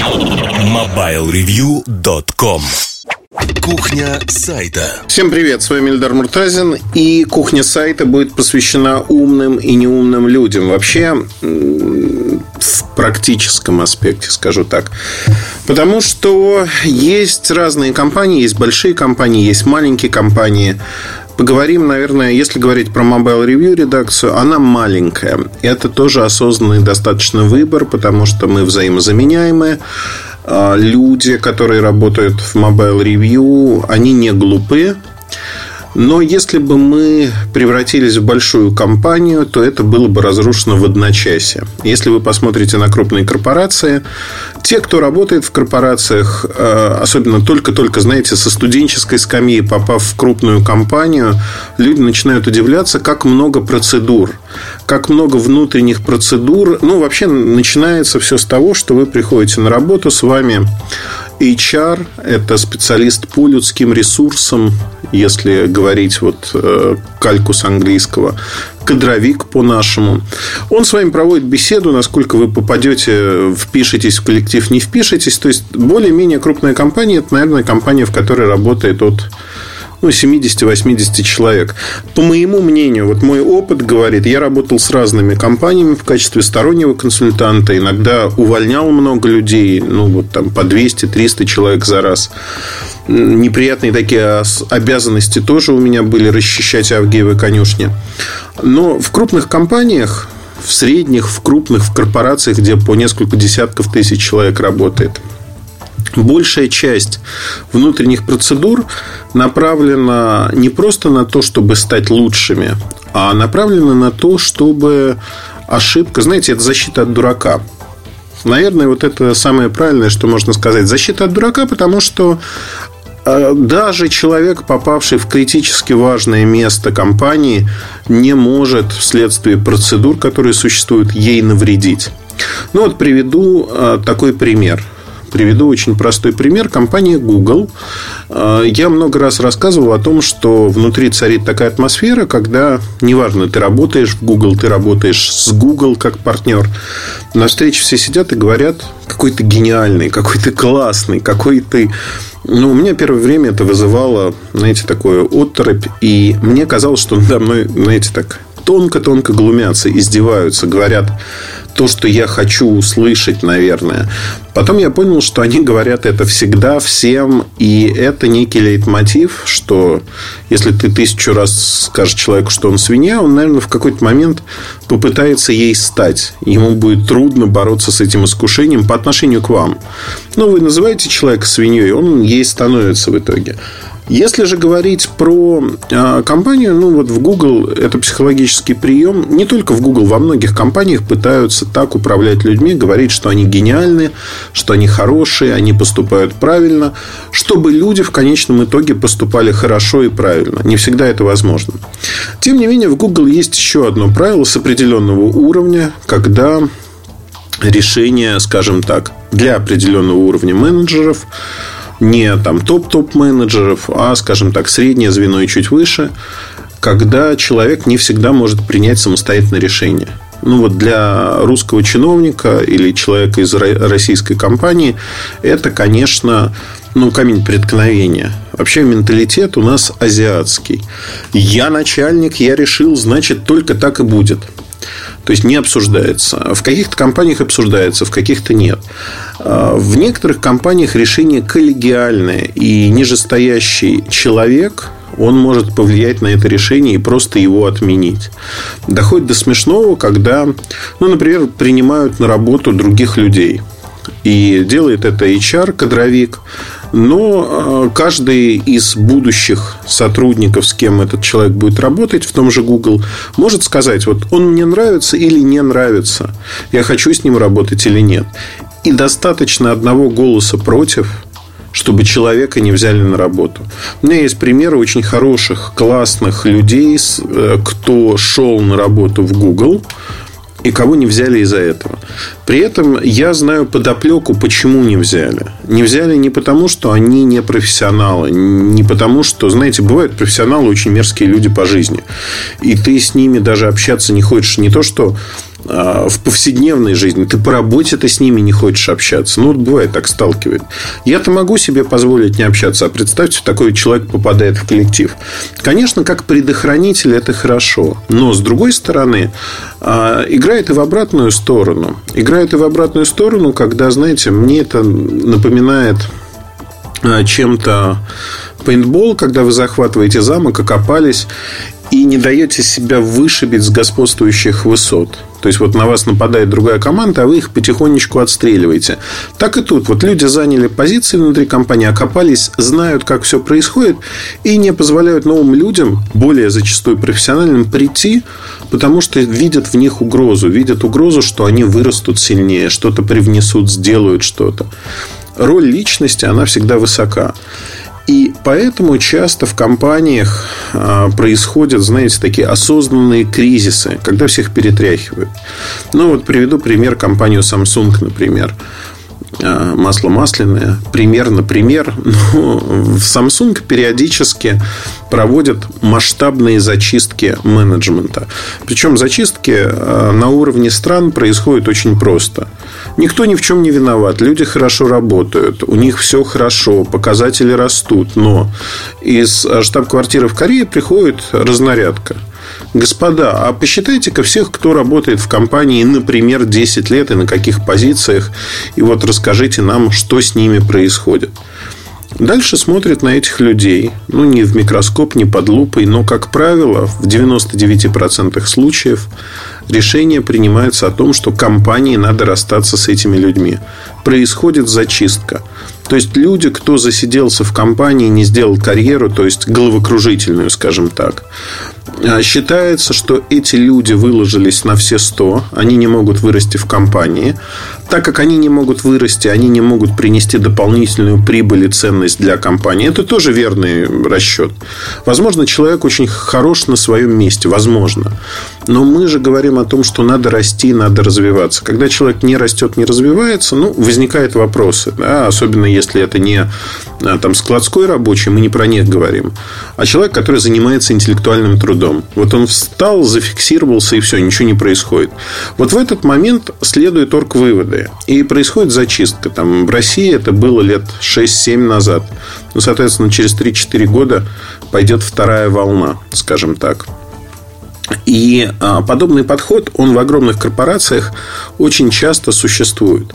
MobileReview.com Кухня сайта. Всем привет, с вами Эльдар Муртазин. И кухня сайта будет посвящена умным и неумным людям. Вообще, в практическом аспекте, скажу так. Потому что есть разные компании, есть большие компании, есть маленькие компании. Поговорим, наверное, если говорить про Mobile Review редакцию, она маленькая. Это тоже осознанный достаточно выбор, потому что мы взаимозаменяемые. А, люди, которые работают в Mobile Review, они не глупые. Но если бы мы превратились в большую компанию, то это было бы разрушено в одночасье. Если вы посмотрите на крупные корпорации, те, кто работает в корпорациях, э, особенно только-только, знаете, со студенческой скамьи, попав в крупную компанию, люди начинают удивляться, как много процедур, как много внутренних процедур. Ну, вообще начинается все с того, что вы приходите на работу, с вами HR – это специалист по людским ресурсам, если говорить вот э, кальку с английского, кадровик по-нашему. Он с вами проводит беседу, насколько вы попадете, впишетесь в коллектив, не впишетесь. То есть, более-менее крупная компания – это, наверное, компания, в которой работает от ну, 70-80 человек. По моему мнению, вот мой опыт говорит, я работал с разными компаниями в качестве стороннего консультанта, иногда увольнял много людей, ну, вот там по 200-300 человек за раз. Неприятные такие обязанности тоже у меня были расчищать Авгиевы конюшни. Но в крупных компаниях в средних, в крупных, в корпорациях, где по несколько десятков тысяч человек работает – большая часть внутренних процедур направлена не просто на то, чтобы стать лучшими, а направлена на то, чтобы ошибка, знаете, это защита от дурака. Наверное, вот это самое правильное, что можно сказать. Защита от дурака, потому что э, даже человек, попавший в критически важное место компании, не может вследствие процедур, которые существуют, ей навредить. Ну вот приведу э, такой пример – Приведу очень простой пример. Компания Google. Э, я много раз рассказывал о том, что внутри царит такая атмосфера, когда, неважно, ты работаешь в Google, ты работаешь с Google как партнер. На встрече все сидят и говорят, какой ты гениальный, какой ты классный, какой ты... Ну, у меня первое время это вызывало, знаете, такое оторопь. И мне казалось, что надо мной, знаете, так тонко-тонко глумятся, издеваются, говорят то, что я хочу услышать, наверное. Потом я понял, что они говорят это всегда всем, и это некий лейтмотив, что если ты тысячу раз скажешь человеку, что он свинья, он, наверное, в какой-то момент попытается ей стать. Ему будет трудно бороться с этим искушением по отношению к вам. Но вы называете человека свиньей, он ей становится в итоге. Если же говорить про э, компанию, ну вот в Google это психологический прием. Не только в Google, во многих компаниях пытаются так управлять людьми, говорить, что они гениальны, что они хорошие, они поступают правильно, чтобы люди в конечном итоге поступали хорошо и правильно. Не всегда это возможно. Тем не менее, в Google есть еще одно правило с определенного уровня, когда решение, скажем так, для определенного уровня менеджеров не там топ-топ менеджеров, а, скажем так, среднее звено и чуть выше, когда человек не всегда может принять самостоятельное решение. Ну вот для русского чиновника или человека из российской компании это, конечно, ну, камень преткновения. Вообще менталитет у нас азиатский. Я начальник, я решил, значит, только так и будет. То есть не обсуждается. В каких-то компаниях обсуждается, в каких-то нет. А, в некоторых компаниях решение коллегиальное и нижестоящий человек он может повлиять на это решение и просто его отменить. Доходит до смешного, когда, ну, например, принимают на работу других людей. И делает это HR-кадровик. Но э, каждый из будущих сотрудников, с кем этот человек будет работать в том же Google, может сказать, вот он мне нравится или не нравится, я хочу с ним работать или нет. И достаточно одного голоса против, чтобы человека не взяли на работу. У меня есть примеры очень хороших, классных людей, э, кто шел на работу в Google, и кого не взяли из-за этого. При этом я знаю подоплеку, почему не взяли. Не взяли не потому, что они не профессионалы, не потому, что, знаете, бывают профессионалы очень мерзкие люди по жизни. И ты с ними даже общаться не хочешь. Не то, что в повседневной жизни. Ты по работе ты с ними не хочешь общаться. Ну, вот бывает так сталкивает. Я-то могу себе позволить не общаться, а представьте, такой человек попадает в коллектив. Конечно, как предохранитель это хорошо. Но, с другой стороны, а, играет и в обратную сторону. Играет и в обратную сторону, когда, знаете, мне это напоминает а, чем-то пейнтбол, когда вы захватываете замок, окопались и не даете себя вышибить с господствующих высот. То есть, вот на вас нападает другая команда, а вы их потихонечку отстреливаете. Так и тут. Вот люди заняли позиции внутри компании, окопались, знают, как все происходит, и не позволяют новым людям, более зачастую профессиональным, прийти, потому что видят в них угрозу. Видят угрозу, что они вырастут сильнее, что-то привнесут, сделают что-то. Роль личности, она всегда высока. И поэтому часто в компаниях а, происходят, знаете, такие осознанные кризисы, когда всех перетряхивают. Ну, вот приведу пример компанию Samsung, например. А, масло масляное. Пример, например. Ну, в Samsung периодически проводят масштабные зачистки менеджмента. Причем зачистки а, на уровне стран происходят очень просто – Никто ни в чем не виноват. Люди хорошо работают. У них все хорошо. Показатели растут. Но из штаб-квартиры в Корее приходит разнарядка. Господа, а посчитайте-ка всех, кто работает в компании, например, 10 лет и на каких позициях. И вот расскажите нам, что с ними происходит. Дальше смотрят на этих людей. Ну, не в микроскоп, не под лупой, но, как правило, в 99% случаев решение принимается о том, что компании надо расстаться с этими людьми. Происходит зачистка. То есть люди, кто засиделся в компании, не сделал карьеру, то есть головокружительную, скажем так, считается, что эти люди выложились на все 100, они не могут вырасти в компании. Так как они не могут вырасти, они не могут принести дополнительную прибыль и ценность для компании. Это тоже верный расчет. Возможно, человек очень хорош на своем месте. Возможно. Но мы же говорим о том, что надо расти, надо развиваться. Когда человек не растет, не развивается, ну, возникают вопросы. Да? Особенно если это не а, там, складской рабочий, мы не про них говорим. А человек, который занимается интеллектуальным трудом. Вот он встал, зафиксировался, и все, ничего не происходит. Вот в этот момент следует орг-выводы. И происходит зачистка. Там, в России это было лет 6-7 назад. Ну, соответственно, через 3-4 года пойдет вторая волна, скажем так. И а, подобный подход, он в огромных корпорациях очень часто существует.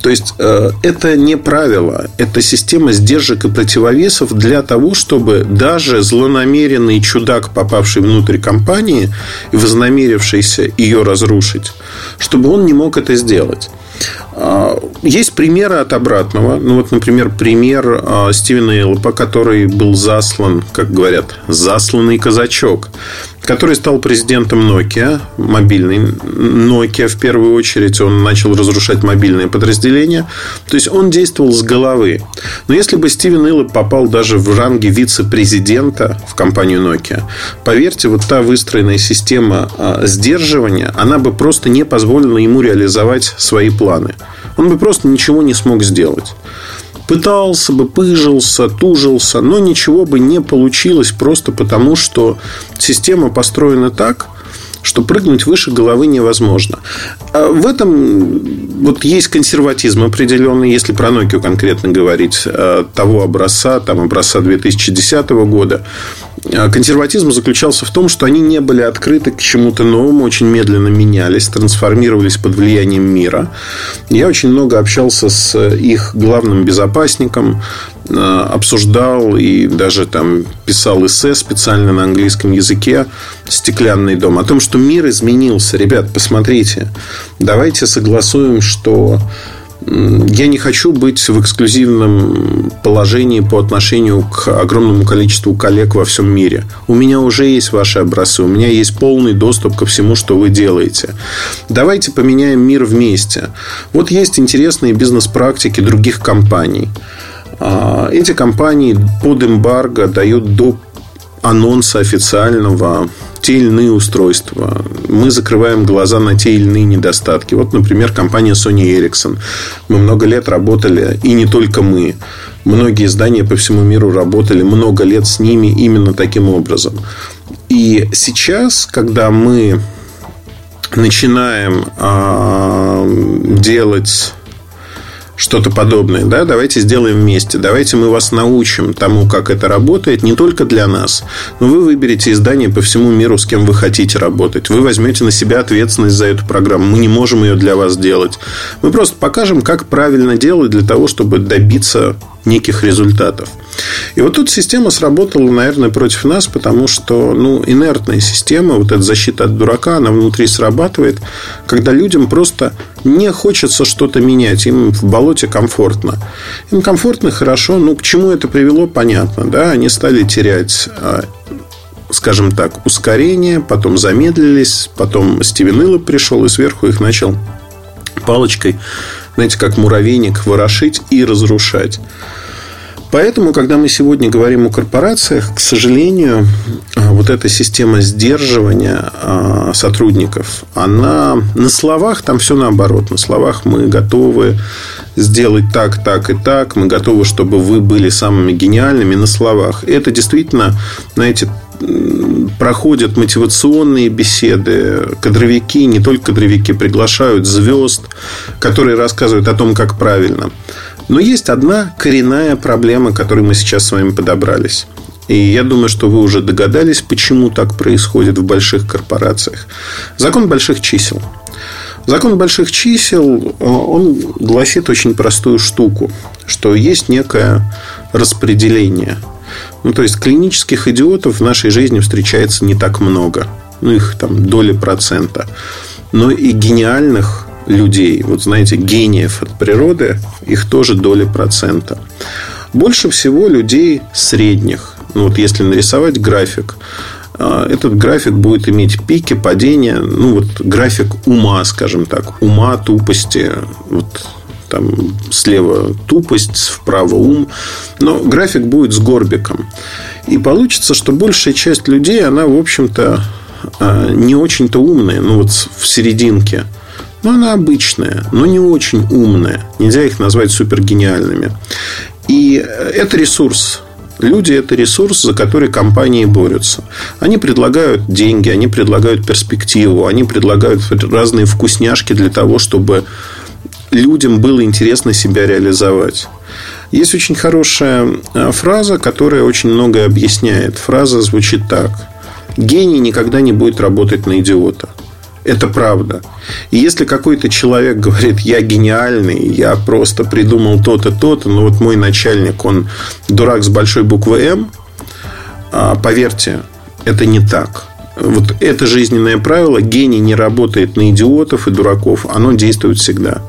То есть, э, это не правило, это система сдержек и противовесов для того, чтобы даже злонамеренный чудак, попавший внутрь компании и вознамерившийся ее разрушить, чтобы он не мог это сделать. А, есть примеры от обратного. Ну, вот, например, пример а, Стивена Эллопа, который был заслан, как говорят, засланный казачок, который стал президентом Nokia, мобильный Nokia в первую очередь. Он начал разрушать мобильные подразделения. То есть, он действовал с головы. Но если бы Стивен Эллоп попал даже в ранге вице-президента в компанию Nokia, поверьте, вот та выстроенная система а, сдерживания, она бы просто не позволила ему реализовать свои планы он бы просто ничего не смог сделать. Пытался бы, пыжился, тужился, но ничего бы не получилось просто потому, что система построена так, что прыгнуть выше головы невозможно. А в этом вот есть консерватизм определенный, если про Nokia конкретно говорить, а, того образца, там образца 2010 года. А, консерватизм заключался в том, что они не были открыты к чему-то новому, очень медленно менялись, трансформировались под влиянием мира. Я очень много общался с их главным безопасником, обсуждал и даже там писал эссе специально на английском языке «Стеклянный дом» о том, что мир изменился. Ребят, посмотрите, давайте согласуем, что я не хочу быть в эксклюзивном положении по отношению к огромному количеству коллег во всем мире. У меня уже есть ваши образцы, у меня есть полный доступ ко всему, что вы делаете. Давайте поменяем мир вместе. Вот есть интересные бизнес-практики других компаний. А, эти компании под эмбарго дают до анонса официального те или иные устройства. Мы закрываем глаза на те или иные недостатки. Вот, например, компания Sony Ericsson. Мы много лет работали, и не только мы. Многие издания по всему миру работали много лет с ними именно таким образом. И сейчас, когда мы начинаем э, делать что-то подобное, да, давайте сделаем вместе, давайте мы вас научим тому, как это работает, не только для нас, но вы выберете издание по всему миру, с кем вы хотите работать. Вы возьмете на себя ответственность за эту программу. Мы не можем ее для вас делать. Мы просто покажем, как правильно делать для того, чтобы добиться неких результатов. И вот тут система сработала, наверное, против нас, потому что ну, инертная система, вот эта защита от дурака, она внутри срабатывает, когда людям просто не хочется что-то менять. Им в болоте комфортно. Им комфортно, хорошо. Ну, к чему это привело, понятно. Да? Они стали терять а, скажем так, ускорение, потом замедлились, потом Стивен Иллоп пришел и сверху их начал палочкой, знаете, как муравейник, ворошить и разрушать. Поэтому, когда мы сегодня говорим о корпорациях, к сожалению, а, вот эта система сдерживания а, сотрудников, она на словах там все наоборот. На словах мы готовы сделать так, так и так. Мы готовы, чтобы вы были самыми гениальными на словах. Это действительно, знаете, проходят мотивационные беседы. Кадровики, не только кадровики, приглашают звезд, которые рассказывают о том, как правильно. Но есть одна коренная проблема, к которой мы сейчас с вами подобрались. И я думаю, что вы уже догадались, почему так происходит в больших корпорациях. Закон больших чисел. Закон больших чисел, э, он гласит очень простую штуку, что есть некое распределение. Ну, то есть, клинических идиотов в нашей жизни встречается не так много. Ну, их там доли процента. Но и гениальных людей, вот знаете, гениев от природы, их тоже доля процента. Больше всего людей средних. Ну, вот если нарисовать график, этот график будет иметь пики, падения, ну, вот график ума, скажем так, ума, тупости, вот там слева тупость, вправо ум, но график будет с горбиком. И получится, что большая часть людей, она, в общем-то, а, не очень-то умная, ну, вот в серединке – но она обычная, но не очень умная. Нельзя их назвать супергениальными. И это ресурс. Люди – это ресурс, за который компании борются. Они предлагают деньги, они предлагают перспективу, они предлагают разные вкусняшки для того, чтобы людям было интересно себя реализовать. Есть очень хорошая э, фраза, которая очень многое объясняет. Фраза звучит так. Гений никогда не будет работать на идиота. Это правда. И если какой-то человек говорит, я гениальный, я просто придумал то-то, то-то, но вот мой начальник, он дурак с большой буквы М, а, поверьте, это не так. Вот это жизненное правило, гений не работает на идиотов и дураков, оно действует всегда.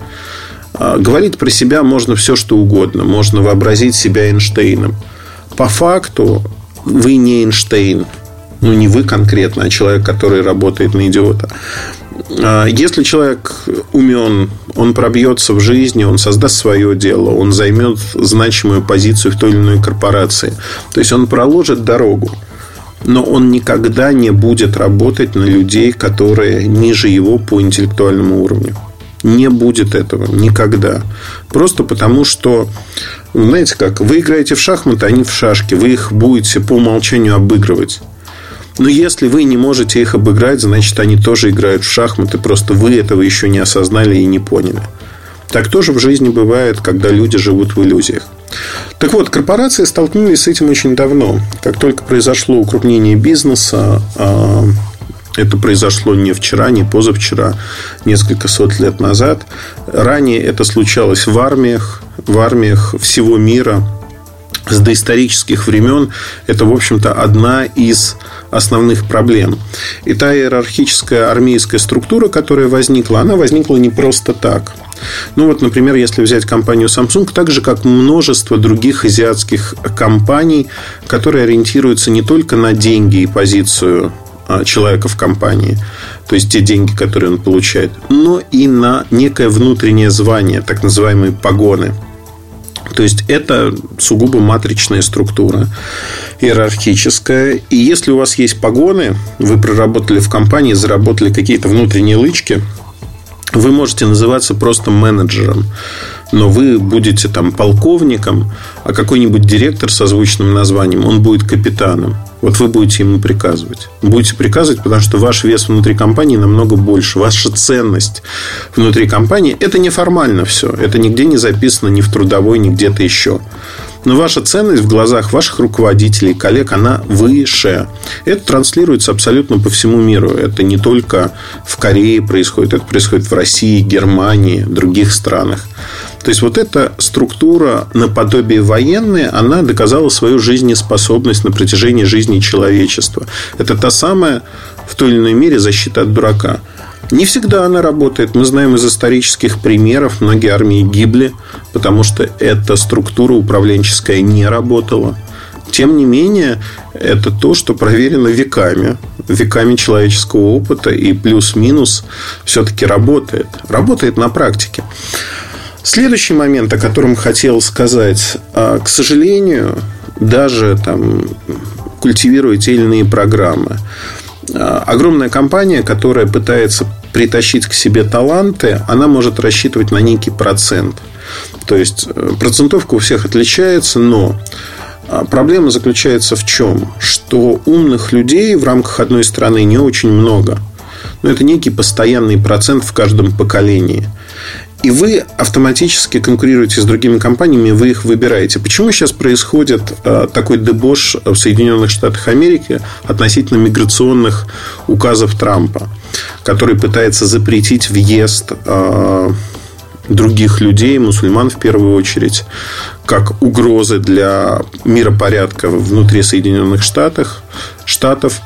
А, говорить про себя можно все, что угодно. Можно вообразить себя Эйнштейном. По факту вы не Эйнштейн ну, не вы конкретно, а человек, который работает на идиота. А, если человек умен, он пробьется в жизни, он создаст свое дело, он займет значимую позицию в той или иной корпорации. То есть он проложит дорогу. Но он никогда не будет работать на людей, которые ниже его по интеллектуальному уровню. Не будет этого никогда. Просто потому, что, знаете как, вы играете в шахматы, они в шашки. Вы их будете по умолчанию обыгрывать. Но если вы не можете их обыграть, значит, они тоже играют в шахматы. Просто вы этого еще не осознали и не поняли. Так тоже в жизни бывает, когда люди живут в иллюзиях. Так вот, корпорации столкнулись с этим очень давно. Как только произошло укрупнение бизнеса, а, это произошло не вчера, не позавчера, несколько сот лет назад. Ранее это случалось в армиях, в армиях всего мира, с доисторических времен это, в общем-то, одна из основных проблем. И та иерархическая армейская структура, которая возникла, она возникла не просто так. Ну вот, например, если взять компанию Samsung, так же как множество других азиатских компаний, которые ориентируются не только на деньги и позицию а, человека в компании, то есть те деньги, которые он получает, но и на некое внутреннее звание, так называемые погоны – то есть это сугубо матричная структура, иерархическая. И если у вас есть погоны, вы проработали в компании, заработали какие-то внутренние лычки, Вы можете называться просто менеджером, но вы будете там полковником, а какой-нибудь директор со звучным названием, он будет капитаном. Вот вы будете ему приказывать. Будете приказывать, потому что ваш вес внутри компании намного больше. Ваша ценность внутри компании – это неформально все. Это нигде не записано ни в трудовой, ни где-то еще. Но ваша ценность в глазах ваших руководителей, коллег, она выше. Это транслируется абсолютно по всему миру. Это не только в Корее происходит, это происходит в России, Германии, других странах. То есть, вот эта структура наподобие военной, она доказала свою жизнеспособность на протяжении жизни человечества. Это та самая, в той или иной мере, защита от дурака. Не всегда она работает. Мы знаем из исторических примеров, многие армии гибли, потому что эта структура управленческая не работала. Тем не менее, это то, что проверено веками, веками человеческого опыта, и плюс-минус все-таки работает. Работает на практике. Следующий момент, о котором хотел сказать, а, к сожалению, даже там, культивируя те или иные программы, огромная компания, которая пытается притащить к себе таланты, она может рассчитывать на некий процент. То есть э, процентовка у всех отличается, но а, проблема заключается в чем? Что умных людей в рамках одной страны не очень много. Но это некий постоянный процент в каждом поколении. И вы автоматически конкурируете с другими компаниями, вы их выбираете. Почему сейчас происходит э, такой дебош в Соединенных Штатах Америки относительно миграционных указов Трампа, который пытается запретить въезд э, других людей, мусульман в первую очередь, как угрозы для миропорядка внутри Соединенных Штатов, штатов.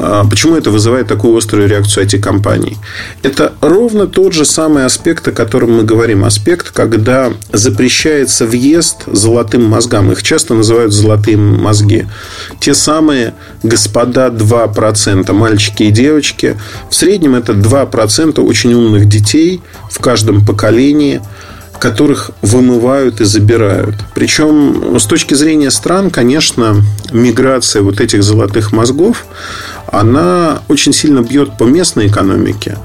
А, почему это вызывает такую острую реакцию IT-компаний? Это ровно тот же самый аспект, о котором мы говорим. Аспект, когда запрещается въезд золотым мозгам. Их часто называют золотые мозги. Те самые господа 2%, мальчики и девочки. В среднем это 2% очень умных детей в каждом поколении – которых вымывают и забирают. Причем с точки зрения стран, конечно, миграция вот этих золотых мозгов, она очень сильно бьет по местной экономике.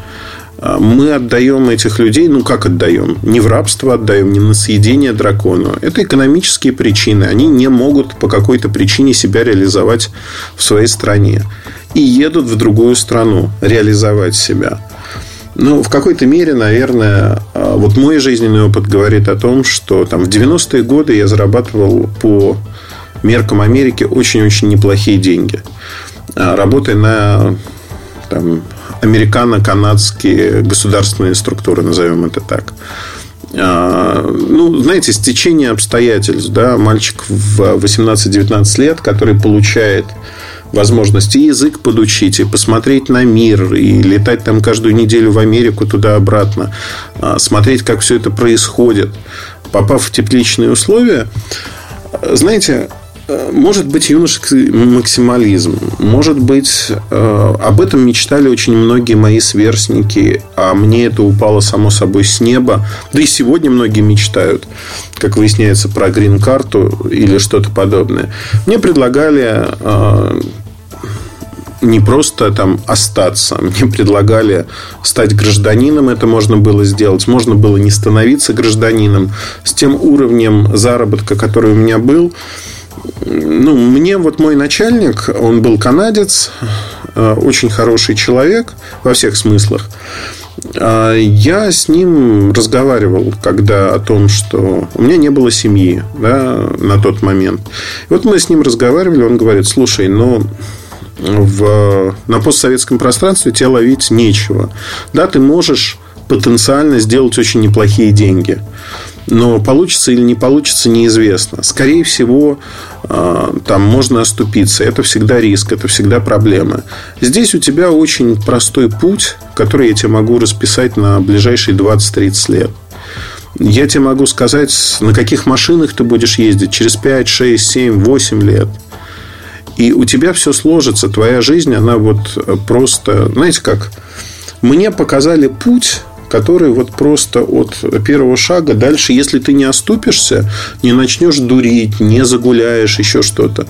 Мы отдаем этих людей, ну как отдаем? Не в рабство отдаем, не на съедение дракону. Это экономические причины. Они не могут по какой-то причине себя реализовать в своей стране. И едут в другую страну реализовать себя. Ну, в какой-то мере, наверное, а, вот мой жизненный опыт говорит о том, что там в 90-е годы я зарабатывал по меркам Америки очень-очень неплохие деньги. А, работая на там, американо-канадские государственные структуры, назовем это так. А, ну, знаете, стечение обстоятельств, да, мальчик в 18-19 лет, который получает возможности язык подучить, и посмотреть на мир, и летать там каждую неделю в Америку туда-обратно, а, смотреть, как все это происходит, попав в тепличные условия, знаете, может быть юношеский максимализм. Может быть, э, об этом мечтали очень многие мои сверстники, а мне это упало само собой с неба. Да и сегодня многие мечтают, как выясняется, про грин-карту или что-то подобное. Мне предлагали э, не просто там остаться. Мне предлагали стать гражданином, это можно было сделать. Можно было не становиться гражданином. С тем уровнем заработка, который у меня был, ну, мне вот мой начальник, он был канадец, э, очень хороший человек во всех смыслах. А я с ним разговаривал, когда о том, что у меня не было семьи да, на тот момент. И вот мы с ним разговаривали, он говорит, слушай, ну, в, на постсоветском пространстве тебе ловить нечего. Да, ты можешь потенциально сделать очень неплохие деньги. Но получится или не получится, неизвестно. Скорее всего, а, там можно оступиться. Это всегда риск, это всегда проблема. Здесь у тебя очень простой путь, который я тебе могу расписать на ближайшие 20-30 лет. Я тебе могу сказать, на каких машинах ты будешь ездить через 5, 6, 7, 8 лет. И у тебя все сложится. Твоя жизнь, она вот просто... Знаете как? Мне показали путь который вот просто от первого шага дальше, если ты не оступишься, не начнешь дурить, не загуляешь, еще что-то,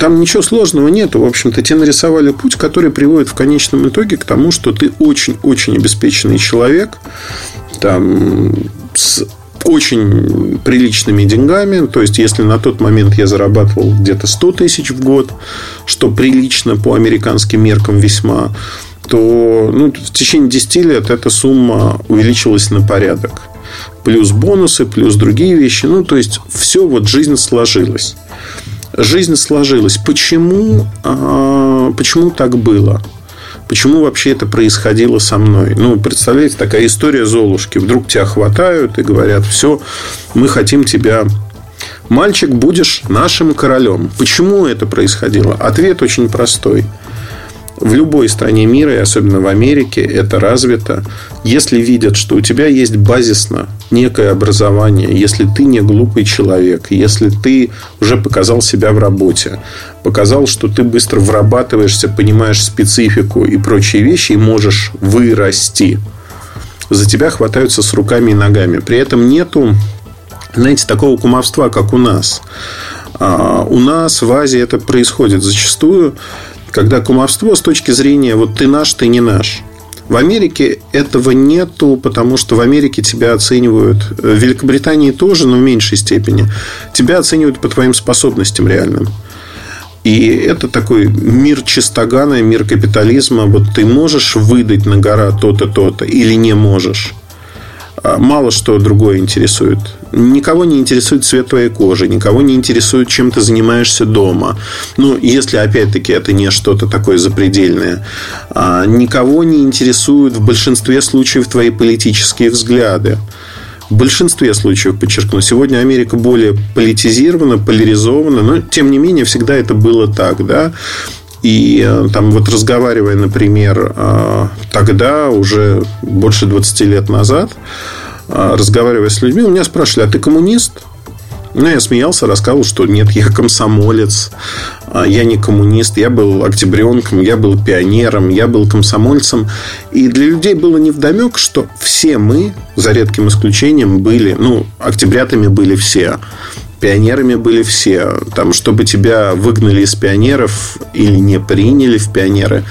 Там ничего сложного нету. В общем-то, тебе нарисовали путь, который приводит в конечном итоге к тому, что ты очень-очень обеспеченный человек, там, с очень приличными деньгами. То есть, если на тот момент я зарабатывал где-то 100 тысяч в год, что прилично по американским меркам весьма, то ну, в течение 10 лет эта сумма увеличилась на порядок. Плюс бонусы, плюс другие вещи. Ну, то есть, все вот жизнь сложилась. Жизнь сложилась. Почему, а, почему так было? Почему вообще это происходило со мной? Ну, представляете, такая история Золушки. Вдруг тебя хватают и говорят, все, мы хотим тебя Мальчик, будешь нашим королем. Почему это происходило? Ответ очень простой в любой стране мира, и особенно в Америке, это развито. Если видят, что у тебя есть базисно некое образование, если ты не глупый человек, если ты уже показал себя в работе, показал, что ты быстро врабатываешься, понимаешь специфику и прочие вещи, и можешь вырасти, за тебя хватаются с руками и ногами. При этом нету, знаете, такого кумовства, как у нас. А у нас в Азии это происходит зачастую когда кумовство с точки зрения вот ты наш, ты не наш. В Америке этого нету, потому что в Америке тебя оценивают, в Великобритании тоже, но в меньшей степени, тебя оценивают по твоим способностям реальным. И это такой мир чистогана, мир капитализма. Вот ты можешь выдать на гора то-то, то-то или не можешь. А, мало что другое интересует. Никого не интересует цвет твоей кожи, никого не интересует, чем ты занимаешься дома. Ну, если, опять-таки, это не что-то такое запредельное. А, никого не интересуют в большинстве случаев твои политические взгляды. В большинстве случаев, подчеркну, сегодня Америка более политизирована, поляризована, но тем не менее всегда это было так, да. И э, там вот разговаривая, например, э, тогда, уже больше 20 лет назад, э, разговаривая с людьми, у меня спрашивали, а ты коммунист? Ну, я смеялся, рассказывал, что нет, я комсомолец, я не коммунист, я был октябренком, я был пионером, я был комсомольцем. И для людей было невдомек, что все мы, за редким исключением, были, ну, октябрятами были все пионерами были все. Там, чтобы тебя выгнали из пионеров или не приняли в пионеры,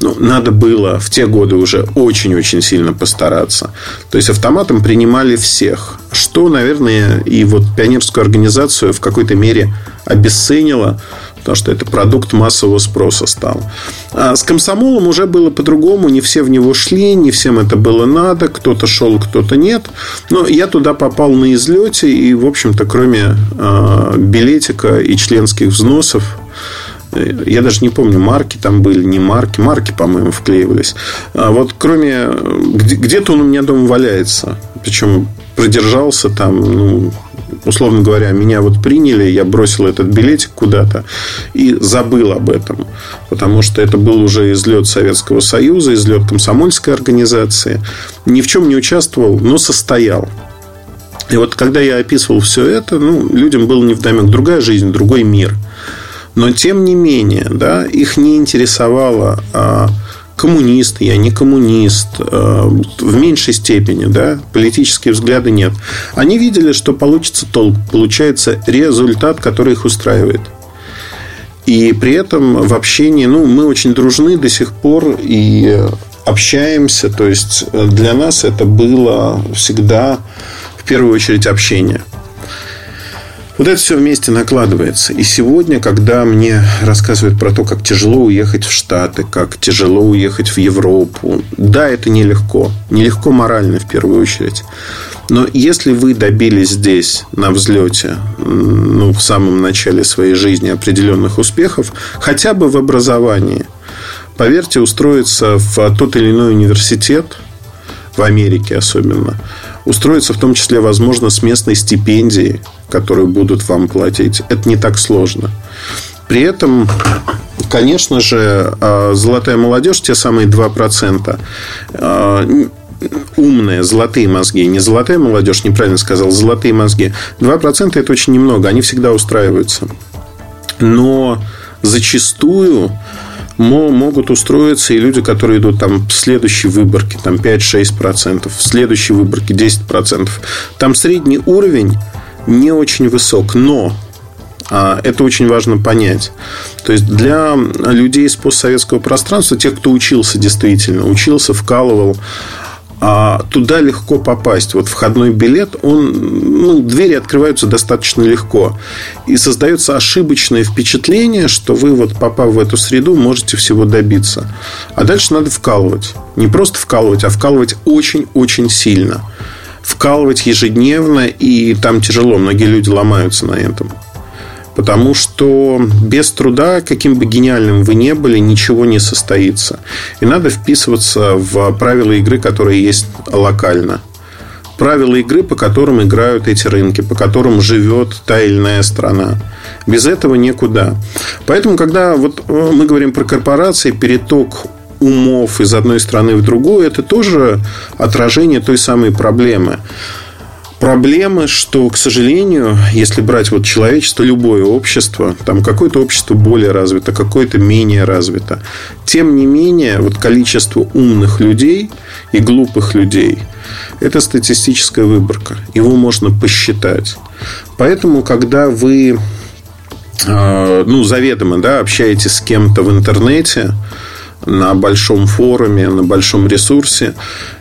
ну, надо было в те годы уже очень-очень сильно постараться. То есть автоматом принимали всех. Что, наверное, и вот пионерскую организацию в какой-то мере обесценило потому что это продукт массового спроса стал. А с комсомолом уже было по-другому, не все в него шли, не всем это было надо, кто-то шел, кто-то нет. Но я туда попал на излете, и, в общем-то, кроме э, билетика и членских взносов, э, я даже не помню, марки там были, не марки. Марки, по-моему, вклеивались. А вот кроме... Где-то он у меня дома валяется. Причем продержался там, ну, условно говоря, меня вот приняли, я бросил этот билетик куда-то и забыл об этом. Потому что это был уже излет Советского Союза, излет комсомольской организации. Ни в чем не участвовал, но состоял. И вот когда я описывал все это, ну, людям было невдомек другая жизнь, другой мир. Но тем не менее, да, их не интересовало а, коммунист, я не коммунист, э, в меньшей степени, да, политические взгляды нет. Они видели, что получится толк, получается результат, который их устраивает. И при этом в общении, ну, мы очень дружны до сих пор и общаемся. То есть для нас это было всегда в первую очередь общение. Вот это все вместе накладывается. И сегодня, когда мне рассказывают про то, как тяжело уехать в Штаты, как тяжело уехать в Европу, да, это нелегко. Нелегко морально в первую очередь. Но если вы добились здесь на взлете, ну, в самом начале своей жизни определенных успехов, хотя бы в образовании, поверьте, устроиться в тот или иной университет, в Америке особенно, устроиться в том числе, возможно, с местной стипендией, которую будут вам платить, это не так сложно. При этом, конечно же, а, золотая молодежь, те самые 2%, а, умные, золотые мозги, не золотая молодежь, неправильно сказал, золотые мозги. 2% это очень немного, они всегда устраиваются. Но зачастую могут устроиться и люди, которые идут там в следующей выборке, там 5-6%, в следующей выборке 10%. Там средний уровень не очень высок, но А, это очень важно понять. То есть для людей из постсоветского пространства, тех, кто учился действительно, учился, вкалывал, а туда легко попасть. Вот входной билет, он, ну, двери открываются достаточно легко. И создается ошибочное впечатление, что вы, вот попав в эту среду, можете всего добиться. А дальше надо вкалывать. Не просто вкалывать, а вкалывать очень-очень сильно. Вкалывать ежедневно, и там тяжело. Многие люди ломаются на этом. Потому что без труда, каким бы гениальным вы не были, ничего не состоится. И надо вписываться в правила игры, которые есть локально. Правила игры, по которым играют эти рынки, по которым живет та или иная страна. Без этого никуда. Поэтому, когда вот э, мы говорим про корпорации, переток умов из одной страны в другую, это тоже отражение той самой проблемы проблемы, что, к сожалению, если брать вот человечество, любое общество, там какое-то общество более развито, какое-то менее развито, тем не менее, вот количество умных людей и глупых людей – это статистическая выборка. Его можно посчитать. Поэтому, когда вы а, ну, заведомо да, общаетесь с кем-то в интернете, на большом форуме, на большом ресурсе,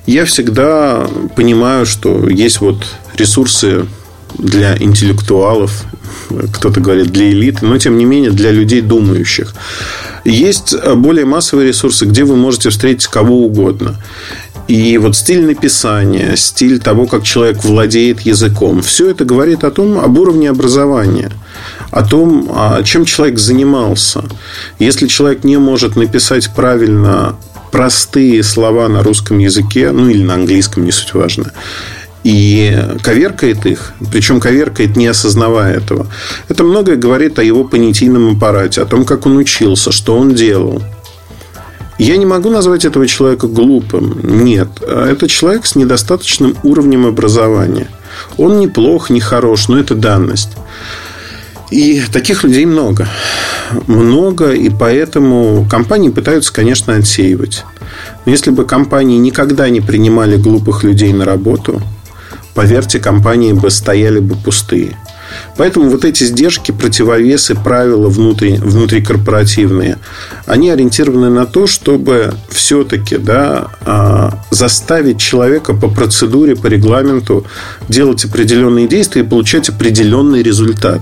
я всегда понимаю, что есть вот ресурсы для интеллектуалов, кто-то говорит для элиты, но тем не менее для людей думающих. Есть более массовые ресурсы, где вы можете встретить кого угодно. И вот стиль написания, стиль того, как человек владеет языком, все это говорит о том, об уровне образования, о том, а, чем человек занимался. Если человек не может написать правильно простые слова на русском языке, ну или на английском, не суть важно, и коверкает их, причем коверкает, не осознавая этого. Это многое говорит о его понятийном аппарате, о том, как он учился, что он делал. Я не могу назвать этого человека глупым. Нет. Это человек с недостаточным уровнем образования. Он неплох, не хорош, но это данность. И таких людей много. Много, и поэтому компании пытаются, конечно, отсеивать. Но если бы компании никогда не принимали глупых людей на работу, поверьте, компании бы стояли бы пустые. Поэтому вот эти сдержки, противовесы, правила внутри, внутрикорпоративные, они ориентированы на то, чтобы все-таки да, а, заставить человека по процедуре, по регламенту делать определенные действия и получать определенный результат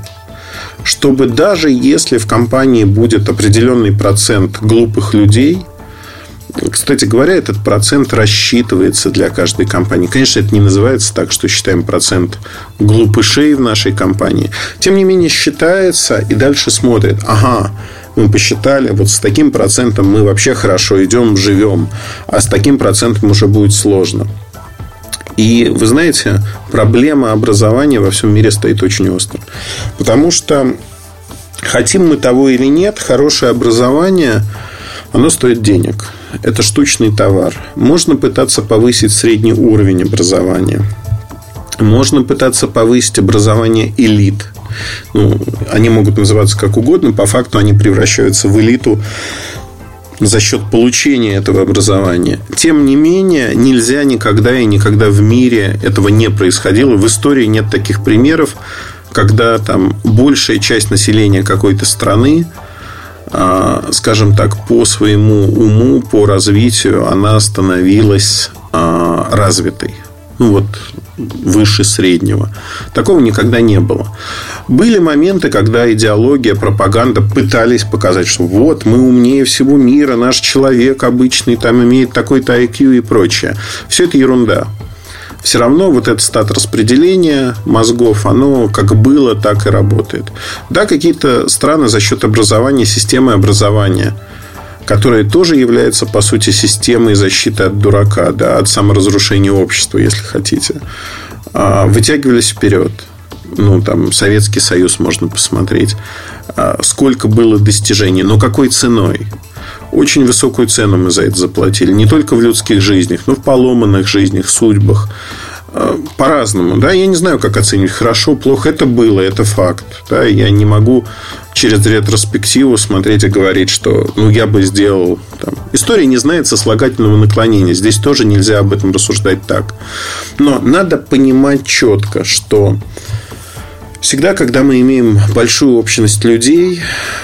чтобы даже если в компании будет определенный процент глупых людей – кстати говоря, этот процент рассчитывается для каждой компании. Конечно, это не называется так, что считаем процент глупышей в нашей компании. Тем не менее, считается и дальше смотрит. Ага, мы посчитали, вот с таким процентом мы вообще хорошо идем, живем, а с таким процентом уже будет сложно. И вы знаете, проблема образования во всем мире стоит очень остро. Потому что хотим мы того или нет, хорошее образование, оно стоит денег это штучный товар. Можно пытаться повысить средний уровень образования. Можно пытаться повысить образование элит. Ну, они могут называться как угодно, по факту они превращаются в элиту за счет получения этого образования. Тем не менее, нельзя никогда и никогда в мире этого не происходило. В истории нет таких примеров, когда там большая часть населения какой-то страны а, скажем так, по своему уму, по развитию она становилась а, развитой. Ну вот выше среднего. Такого никогда не было. Были моменты, когда идеология, пропаганда пытались показать, что вот мы умнее всего мира, наш человек обычный там имеет такой-то IQ и прочее. Все это ерунда все равно вот это стат распределения мозгов, оно как было, так и работает. Да, какие-то страны за счет образования, системы образования, которая тоже является, по сути, системой защиты от дурака, да, от саморазрушения общества, если хотите, а, вытягивались вперед. Ну, там, Советский Союз можно посмотреть. А, сколько было достижений, но какой ценой? Очень высокую цену мы за это заплатили. Не только в людских жизнях, но в поломанных жизнях, судьбах. По-разному. Да? Я не знаю, как оценить. Хорошо, плохо. Это было, это факт. Да? Я не могу через ретроспективу смотреть и говорить, что ну, я бы сделал... Там. История не знает сослагательного наклонения. Здесь тоже нельзя об этом рассуждать так. Но надо понимать четко, что Всегда, когда мы имеем большую общность людей,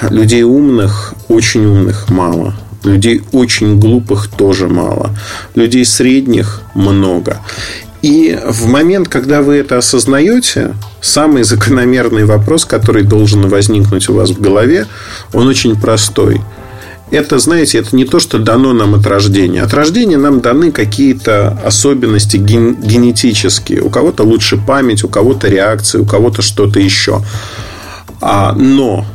людей умных, очень умных мало. Людей очень глупых тоже мало. Людей средних много. И в момент, когда вы это осознаете, самый закономерный вопрос, который должен возникнуть у вас в голове, он очень простой. Это, знаете, это не то, что дано нам от рождения. От рождения нам даны какие-то особенности ген- генетические. У кого-то лучше память, у кого-то реакции, у кого-то что-то еще. А, но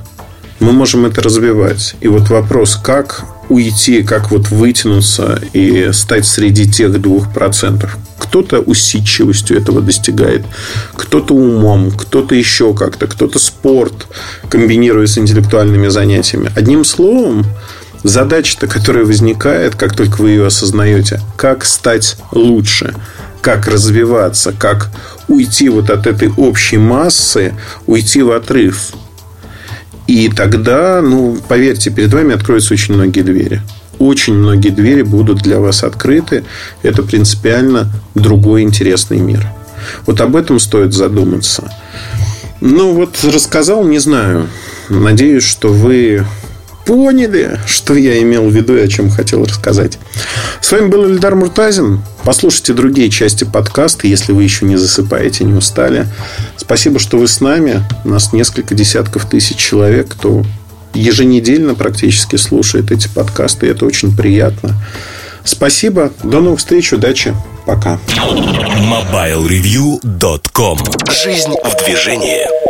мы можем это развивать. И вот вопрос, как уйти, как вот вытянуться и стать среди тех двух процентов. Кто-то усидчивостью этого достигает, кто-то умом, кто-то еще как-то, кто-то спорт, комбинируя с интеллектуальными занятиями. Одним словом, задача-то, которая возникает, как только вы ее осознаете, как стать лучше, как развиваться, как уйти вот от этой общей массы, уйти в отрыв – и тогда, ну, поверьте, перед вами откроются очень многие двери. Очень многие двери будут для вас открыты. Это принципиально другой интересный мир. Вот об этом стоит задуматься. Ну, вот рассказал, не знаю. Надеюсь, что вы поняли, что я имел в виду и о чем хотел рассказать. С вами был Ильдар Муртазин. Послушайте другие части подкаста, если вы еще не засыпаете, не устали. Спасибо, что вы с нами. У нас несколько десятков тысяч человек, кто еженедельно практически слушает эти подкасты. И это очень приятно. Спасибо. До новых встреч. Удачи. Пока. MobileReview.com Жизнь в движении.